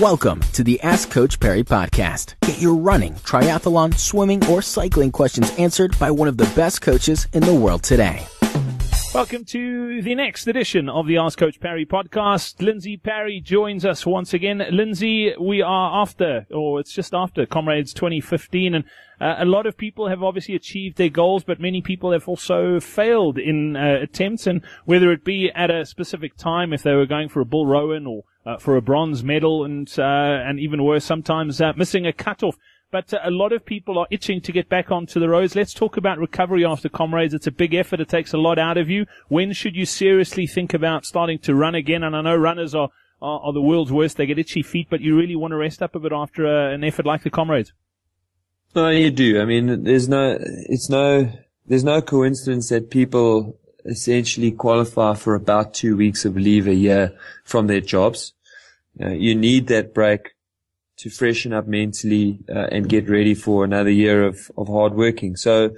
Welcome to the Ask Coach Parry podcast. Get your running, triathlon, swimming, or cycling questions answered by one of the best coaches in the world today. Welcome to the next edition of the Ask Coach Parry podcast. Lindsay Parry joins us once again. Lindsay, we are after, or it's just after Comrades 2015, and uh, a lot of people have obviously achieved their goals, but many people have also failed in uh, attempts, and whether it be at a specific time, if they were going for a Bill Rowan or for a bronze medal, and uh, and even worse, sometimes uh, missing a cutoff. But uh, a lot of people are itching to get back onto the roads. Let's talk about recovery after comrades. It's a big effort. It takes a lot out of you. When should you seriously think about starting to run again? And I know runners are, are, are the world's worst. They get itchy feet, but you really want to rest up a bit after uh, an effort like the comrades. No, you do. I mean, there's no, it's no, there's no coincidence that people essentially qualify for about two weeks of leave a year from their jobs. Uh, you need that break to freshen up mentally uh, and get ready for another year of, of hard working. So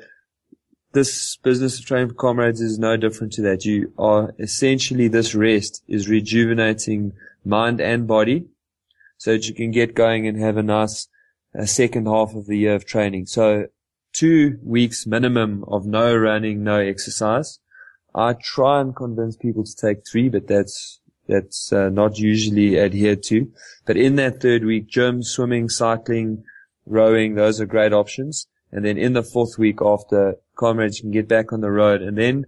this business of training for comrades is no different to that. You are essentially this rest is rejuvenating mind and body so that you can get going and have a nice uh, second half of the year of training. So two weeks minimum of no running, no exercise. I try and convince people to take three, but that's that's uh, not usually adhered to. But in that third week, gym, swimming, cycling, rowing, those are great options. And then in the fourth week after, comrades can get back on the road. And then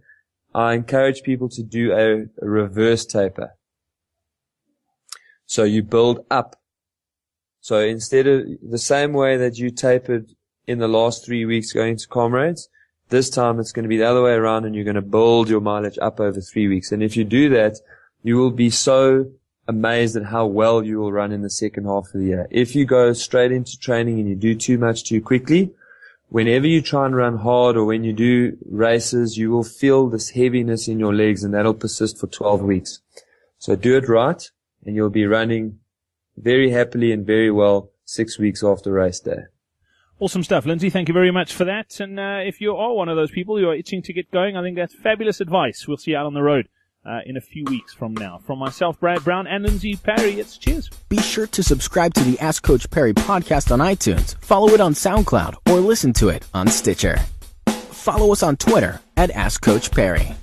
I encourage people to do a, a reverse taper. So you build up. So instead of the same way that you tapered in the last three weeks going to comrades, this time it's going to be the other way around and you're going to build your mileage up over three weeks. And if you do that, you will be so amazed at how well you will run in the second half of the year. If you go straight into training and you do too much too quickly, whenever you try and run hard or when you do races, you will feel this heaviness in your legs and that'll persist for 12 weeks. So do it right and you'll be running very happily and very well six weeks after race day. Awesome stuff, Lindsay. Thank you very much for that. And uh, if you are one of those people who are itching to get going, I think that's fabulous advice. We'll see you out on the road uh, in a few weeks from now. From myself, Brad Brown, and Lindsay Parry, it's cheers. Be sure to subscribe to the Ask Coach Parry podcast on iTunes, follow it on SoundCloud, or listen to it on Stitcher. Follow us on Twitter at Ask Coach Parry.